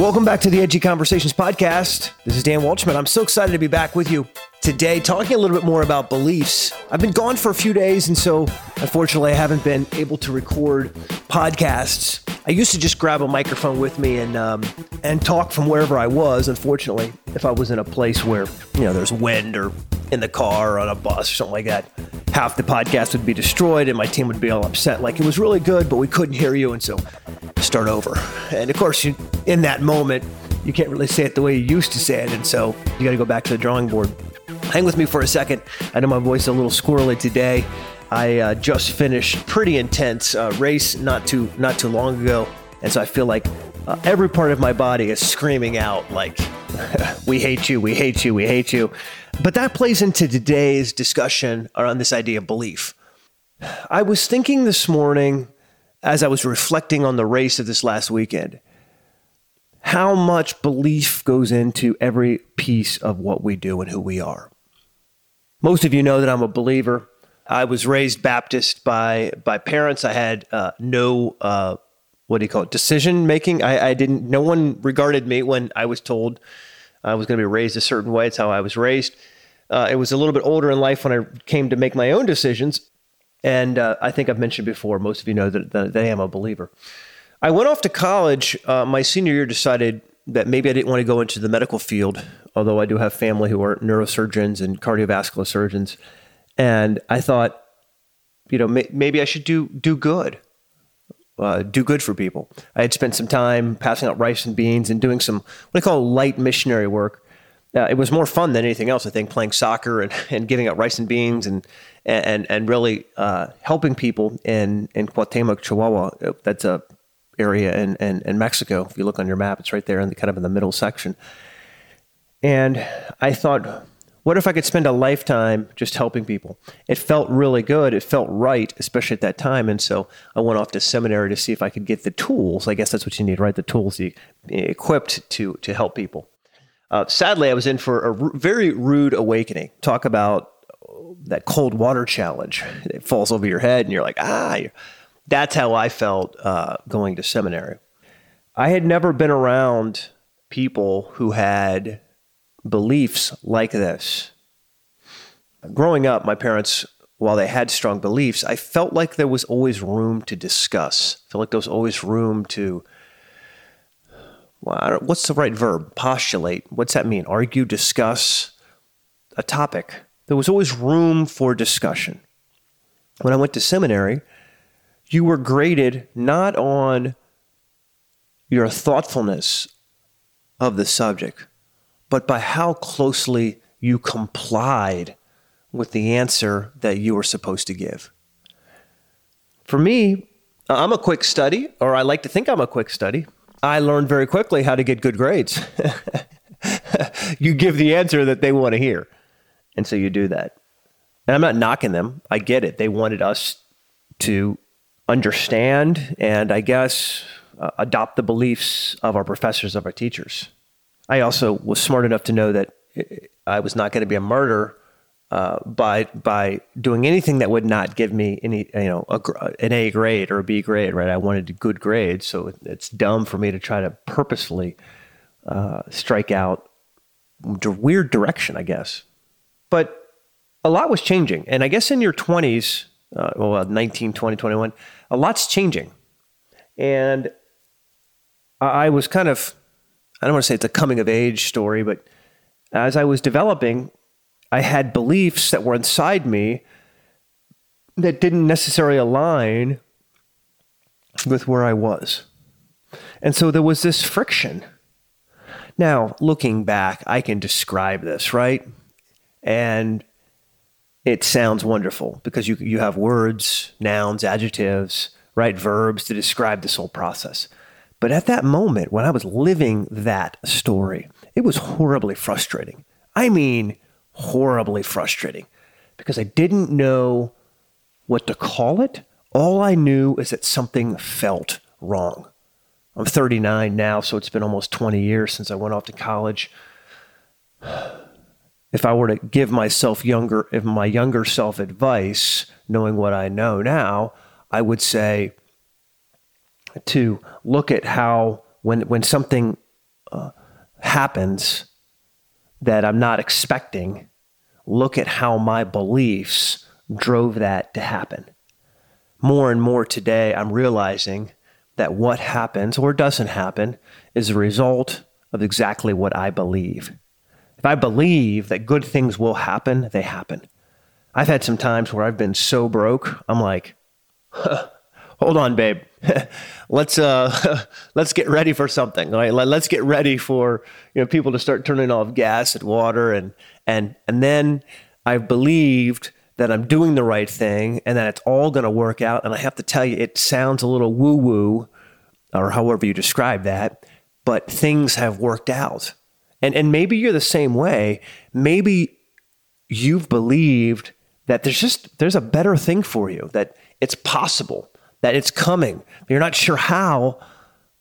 Welcome back to the Edgy Conversations podcast. This is Dan Waldschmidt. I'm so excited to be back with you today, talking a little bit more about beliefs. I've been gone for a few days, and so unfortunately, I haven't been able to record podcasts. I used to just grab a microphone with me and um, and talk from wherever I was. Unfortunately, if I was in a place where you know there's wind or in the car or on a bus or something like that, half the podcast would be destroyed and my team would be all upset. Like it was really good, but we couldn't hear you, and so start over. And of course, you, in that moment, you can't really say it the way you used to say it, and so you got to go back to the drawing board. Hang with me for a second. I know my voice is a little squirrely today. I uh, just finished pretty intense uh, race not too not too long ago, and so I feel like uh, every part of my body is screaming out like, "We hate you! We hate you! We hate you!" But that plays into today's discussion around this idea of belief. I was thinking this morning as I was reflecting on the race of this last weekend, how much belief goes into every piece of what we do and who we are. Most of you know that I'm a believer. I was raised Baptist by by parents. I had uh, no uh, what do you call it decision making. I, I, didn't. No one regarded me when I was told I was going to be raised a certain way. It's how I was raised. Uh, it was a little bit older in life when I came to make my own decisions. And uh, I think I've mentioned before, most of you know that, that, I am a believer. I went off to college. Uh, my senior year decided that maybe I didn't want to go into the medical field, although I do have family who are neurosurgeons and cardiovascular surgeons. And I thought, you know, may, maybe I should do do good, uh, do good for people. I had spent some time passing out rice and beans and doing some what I call light missionary work. Uh, it was more fun than anything else, I think, playing soccer and, and giving out rice and beans and and and really uh, helping people in in Cuauhtemoc, Chihuahua. That's a area in, in, in Mexico. If you look on your map, it's right there in the kind of in the middle section. And I thought, what if I could spend a lifetime just helping people? It felt really good. It felt right, especially at that time. And so I went off to seminary to see if I could get the tools. I guess that's what you need, right? The tools you, equipped to to help people. Uh, sadly, I was in for a r- very rude awakening. Talk about that cold water challenge. It falls over your head, and you're like, ah. That's how I felt uh, going to seminary. I had never been around people who had beliefs like this. Growing up, my parents, while they had strong beliefs, I felt like there was always room to discuss. I felt like there was always room to, well, what's the right verb? Postulate. What's that mean? Argue, discuss a topic there was always room for discussion. When I went to seminary, you were graded not on your thoughtfulness of the subject, but by how closely you complied with the answer that you were supposed to give. For me, I'm a quick study, or I like to think I'm a quick study. I learned very quickly how to get good grades. you give the answer that they want to hear. And so you do that. And I'm not knocking them. I get it. They wanted us to understand and I guess uh, adopt the beliefs of our professors, of our teachers. I also was smart enough to know that I was not going to be a martyr uh, by by doing anything that would not give me any you know a, an A grade or a B grade. Right? I wanted good grades, so it's dumb for me to try to purposefully uh, strike out weird direction. I guess. But a lot was changing. And I guess in your 20s, uh, well, 19, 20, 21, a lot's changing. And I was kind of, I don't want to say it's a coming of age story, but as I was developing, I had beliefs that were inside me that didn't necessarily align with where I was. And so there was this friction. Now, looking back, I can describe this, right? and it sounds wonderful because you you have words, nouns, adjectives, right, verbs to describe this whole process. But at that moment, when I was living that story, it was horribly frustrating. I mean, horribly frustrating because I didn't know what to call it. All I knew is that something felt wrong. I'm 39 now, so it's been almost 20 years since I went off to college. if I were to give myself younger, if my younger self advice, knowing what I know now, I would say to look at how when when something uh, happens that I'm not expecting, look at how my beliefs drove that to happen. More and more today, I'm realizing that what happens or doesn't happen is a result of exactly what I believe. If I believe that good things will happen, they happen. I've had some times where I've been so broke, I'm like, huh, hold on, babe. let's uh, let's get ready for something. Right? Let's get ready for you know people to start turning off gas and water, and and and then I've believed that I'm doing the right thing and that it's all going to work out. And I have to tell you, it sounds a little woo woo, or however you describe that, but things have worked out. And and maybe you're the same way. Maybe you've believed that there's just there's a better thing for you that it's possible that it's coming. You're not sure how,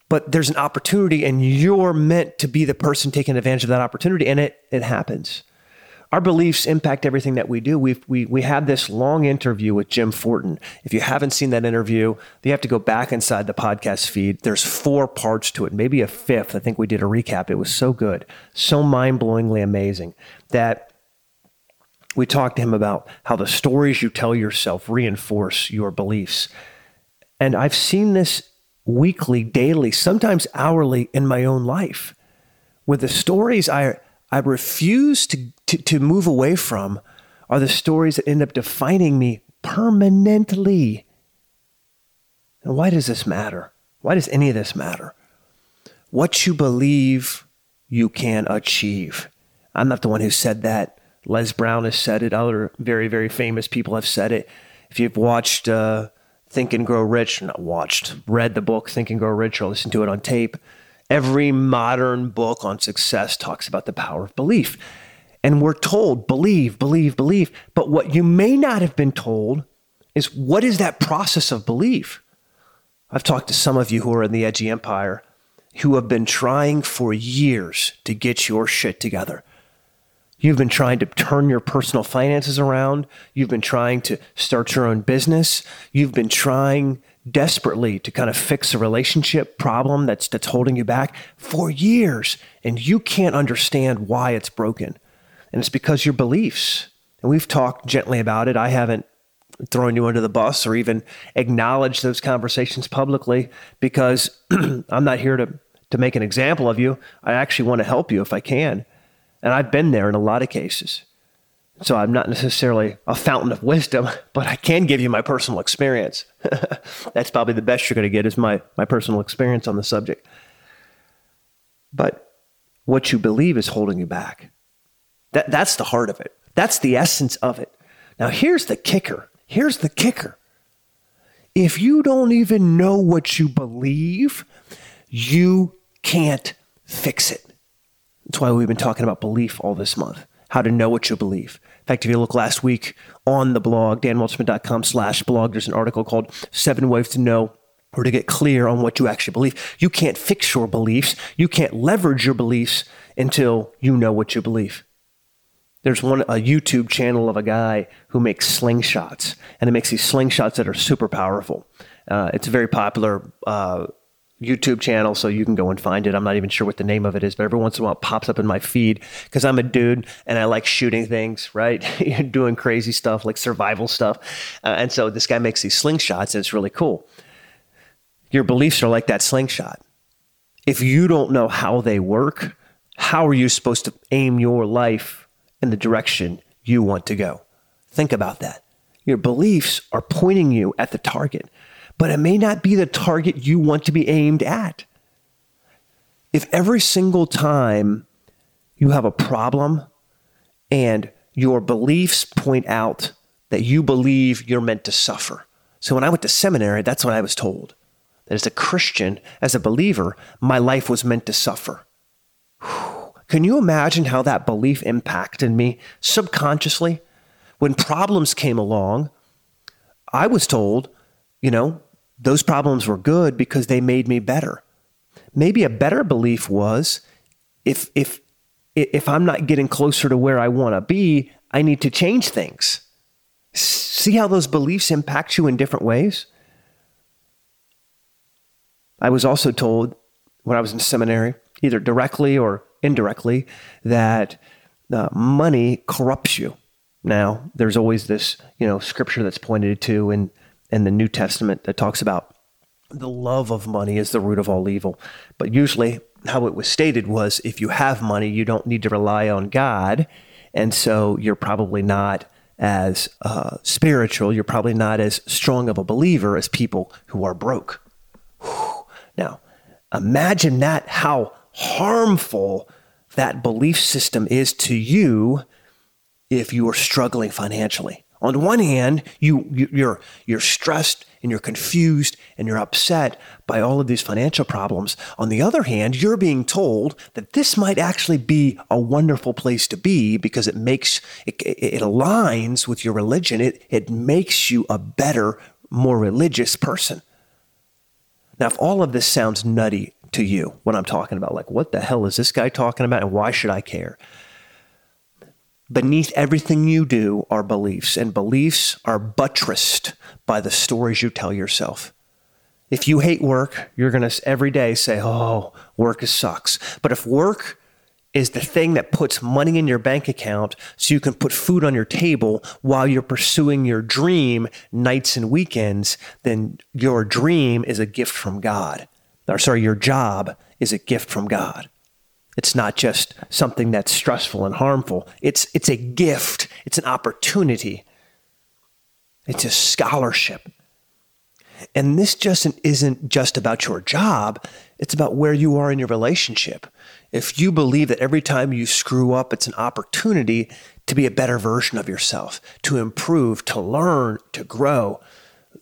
but there's an opportunity and you're meant to be the person taking advantage of that opportunity and it it happens. Our beliefs impact everything that we do. We've, we we had this long interview with Jim Fortin. If you haven't seen that interview, you have to go back inside the podcast feed. There's four parts to it, maybe a fifth. I think we did a recap. It was so good, so mind blowingly amazing that we talked to him about how the stories you tell yourself reinforce your beliefs. And I've seen this weekly, daily, sometimes hourly in my own life. With the stories I, I refuse to, to, to move away from are the stories that end up defining me permanently. And why does this matter? Why does any of this matter? What you believe, you can achieve. I'm not the one who said that. Les Brown has said it. Other very, very famous people have said it. If you've watched uh, Think and Grow Rich, not watched, read the book Think and Grow Rich or listened to it on tape. Every modern book on success talks about the power of belief. And we're told, believe, believe, believe. But what you may not have been told is what is that process of belief? I've talked to some of you who are in the edgy empire who have been trying for years to get your shit together. You've been trying to turn your personal finances around. You've been trying to start your own business. You've been trying desperately to kind of fix a relationship problem that's that's holding you back for years and you can't understand why it's broken. And it's because your beliefs. And we've talked gently about it. I haven't thrown you under the bus or even acknowledged those conversations publicly because I'm not here to to make an example of you. I actually want to help you if I can. And I've been there in a lot of cases. So I'm not necessarily a fountain of wisdom, but I can give you my personal experience. That's probably the best you're going to get is my, my personal experience on the subject. But what you believe is holding you back. That, that's the heart of it. That's the essence of it. Now, here's the kicker. Here's the kicker. If you don't even know what you believe, you can't fix it. That's why we've been talking about belief all this month, how to know what you believe. In fact, if you look last week on the blog, danwaldschmidt.com slash blog, there's an article called Seven Ways to Know or to get clear on what you actually believe. You can't fix your beliefs. You can't leverage your beliefs until you know what you believe. There's one a YouTube channel of a guy who makes slingshots, and he makes these slingshots that are super powerful. Uh, it's a very popular uh, YouTube channel, so you can go and find it. I'm not even sure what the name of it is, but every once in a while it pops up in my feed because I'm a dude and I like shooting things, right? Doing crazy stuff like survival stuff. Uh, and so this guy makes these slingshots and it's really cool. Your beliefs are like that slingshot. If you don't know how they work, how are you supposed to aim your life in the direction you want to go? Think about that. Your beliefs are pointing you at the target but it may not be the target you want to be aimed at. If every single time you have a problem and your beliefs point out that you believe you're meant to suffer. So when I went to seminary, that's what I was told. That as a Christian, as a believer, my life was meant to suffer. Whew. Can you imagine how that belief impacted me subconsciously? When problems came along, I was told, you know, those problems were good because they made me better. Maybe a better belief was if if if I'm not getting closer to where I want to be, I need to change things. See how those beliefs impact you in different ways? I was also told when I was in seminary, either directly or indirectly, that uh, money corrupts you. Now, there's always this, you know, scripture that's pointed to in, in the New Testament that talks about the love of money is the root of all evil. But usually, how it was stated was if you have money, you don't need to rely on God. And so you're probably not as uh, spiritual, you're probably not as strong of a believer as people who are broke. Whew. Now, imagine that, how harmful that belief system is to you if you are struggling financially. On the one hand, you, you're, you're stressed and you're confused and you're upset by all of these financial problems. On the other hand, you're being told that this might actually be a wonderful place to be because it makes, it, it aligns with your religion. It, it makes you a better, more religious person. Now, if all of this sounds nutty to you, what I'm talking about, like, what the hell is this guy talking about and why should I care? Beneath everything you do are beliefs, and beliefs are buttressed by the stories you tell yourself. If you hate work, you're going to every day say, Oh, work sucks. But if work is the thing that puts money in your bank account so you can put food on your table while you're pursuing your dream nights and weekends, then your dream is a gift from God. Or, sorry, your job is a gift from God. It's not just something that's stressful and harmful. It's, it's a gift, it's an opportunity, it's a scholarship. And this just isn't just about your job, it's about where you are in your relationship. If you believe that every time you screw up, it's an opportunity to be a better version of yourself, to improve, to learn, to grow,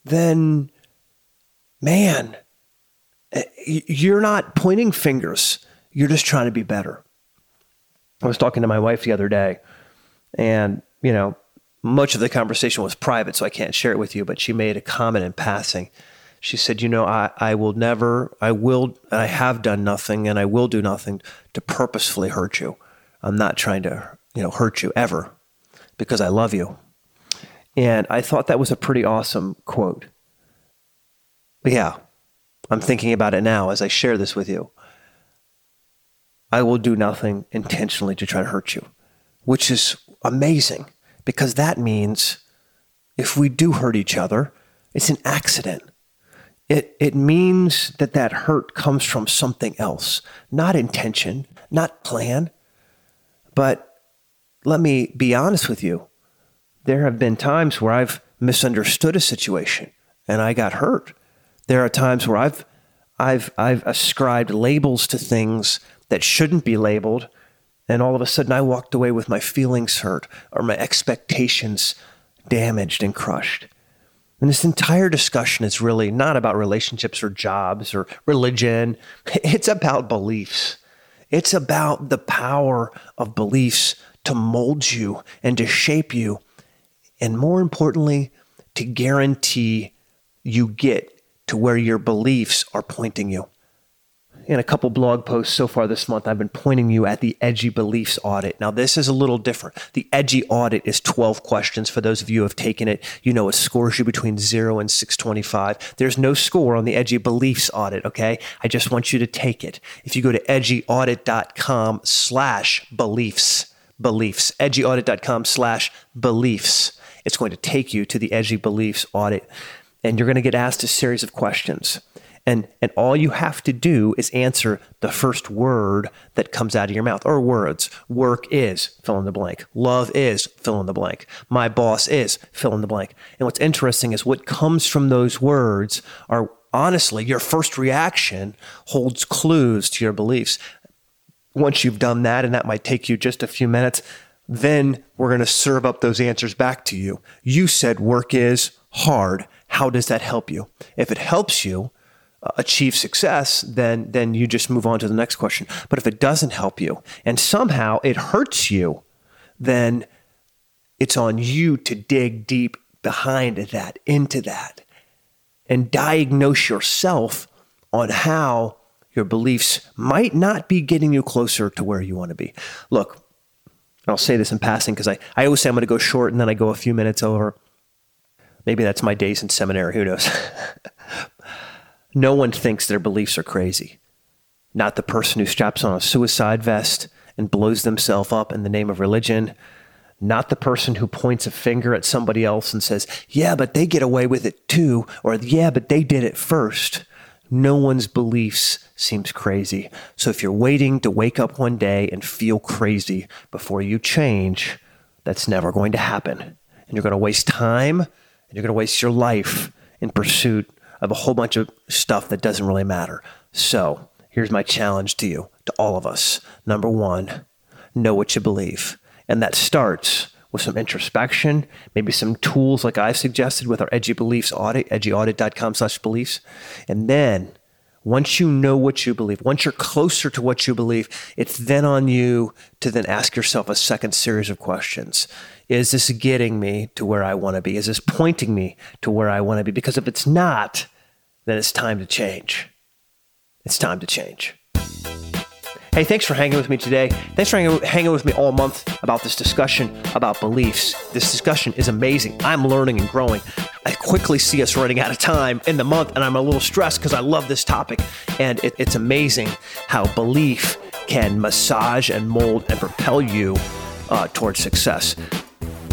then man, eh, you're not pointing fingers you're just trying to be better. I was talking to my wife the other day, and, you know, much of the conversation was private, so I can't share it with you, but she made a comment in passing. She said, You know, I, I will never, I will, I have done nothing, and I will do nothing to purposefully hurt you. I'm not trying to, you know, hurt you ever because I love you. And I thought that was a pretty awesome quote. But yeah, I'm thinking about it now as I share this with you. I will do nothing intentionally to try to hurt you, which is amazing because that means if we do hurt each other, it's an accident. It, it means that that hurt comes from something else, not intention, not plan. But let me be honest with you. There have been times where I've misunderstood a situation and I got hurt. There are times where I've I've I've ascribed labels to things that shouldn't be labeled. And all of a sudden, I walked away with my feelings hurt or my expectations damaged and crushed. And this entire discussion is really not about relationships or jobs or religion. It's about beliefs. It's about the power of beliefs to mold you and to shape you. And more importantly, to guarantee you get to where your beliefs are pointing you in a couple blog posts so far this month, I've been pointing you at the Edgy Beliefs Audit. Now, this is a little different. The Edgy Audit is 12 questions. For those of you who have taken it, you know it scores you between 0 and 625. There's no score on the Edgy Beliefs Audit, okay? I just want you to take it. If you go to edgyaudit.com slash beliefs, beliefs, edgyaudit.com slash beliefs, it's going to take you to the Edgy Beliefs Audit. And you're going to get asked a series of questions. And, and all you have to do is answer the first word that comes out of your mouth or words. Work is fill in the blank. Love is fill in the blank. My boss is fill in the blank. And what's interesting is what comes from those words are honestly your first reaction holds clues to your beliefs. Once you've done that, and that might take you just a few minutes, then we're going to serve up those answers back to you. You said work is hard. How does that help you? If it helps you, achieve success, then then you just move on to the next question. But if it doesn't help you and somehow it hurts you, then it's on you to dig deep behind that, into that, and diagnose yourself on how your beliefs might not be getting you closer to where you want to be. Look, I'll say this in passing because I, I always say I'm going to go short and then I go a few minutes over. Maybe that's my days in seminary. Who knows? no one thinks their beliefs are crazy. Not the person who straps on a suicide vest and blows themselves up in the name of religion. Not the person who points a finger at somebody else and says, yeah, but they get away with it too, or yeah, but they did it first. No one's beliefs seems crazy. So if you're waiting to wake up one day and feel crazy before you change, that's never going to happen. And you're going to waste time and you're going to waste your life in pursuit of a whole bunch of stuff that doesn't really matter. So here's my challenge to you, to all of us. Number one, know what you believe. And that starts with some introspection, maybe some tools like I've suggested with our Edgy Beliefs audit, edgyaudit.com slash beliefs. And then once you know what you believe, once you're closer to what you believe, it's then on you to then ask yourself a second series of questions. Is this getting me to where I want to be? Is this pointing me to where I want to be? Because if it's not, then it's time to change. It's time to change. Hey, thanks for hanging with me today. Thanks for hanging with me all month about this discussion about beliefs. This discussion is amazing. I'm learning and growing. I quickly see us running out of time in the month, and I'm a little stressed because I love this topic. And it, it's amazing how belief can massage and mold and propel you uh, towards success.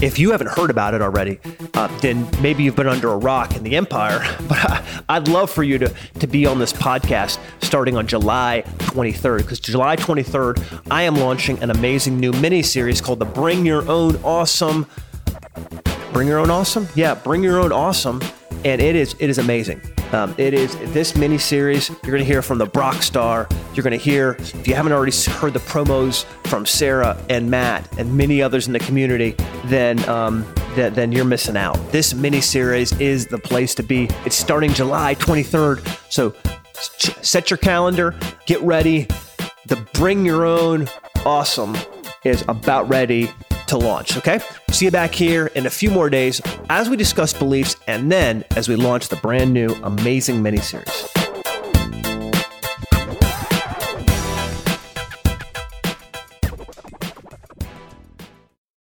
If you haven't heard about it already, uh, then maybe you've been under a rock in the empire. But I, would love for you to, to be on this podcast starting on July 23rd, because July 23rd, I am launching an amazing new mini series called the Bring Your Own Awesome. Bring Your Own Awesome? Yeah, Bring Your Own Awesome. And it is it is amazing. Um, it is this mini series. You're going to hear from the Brock Star. You're going to hear, if you haven't already heard the promos from Sarah and Matt and many others in the community, then um, th- then you're missing out. This mini series is the place to be. It's starting July 23rd. So set your calendar, get ready. The Bring Your Own Awesome is about ready to launch. Okay. See you back here in a few more days as we discuss beliefs and then as we launch the brand new amazing mini series.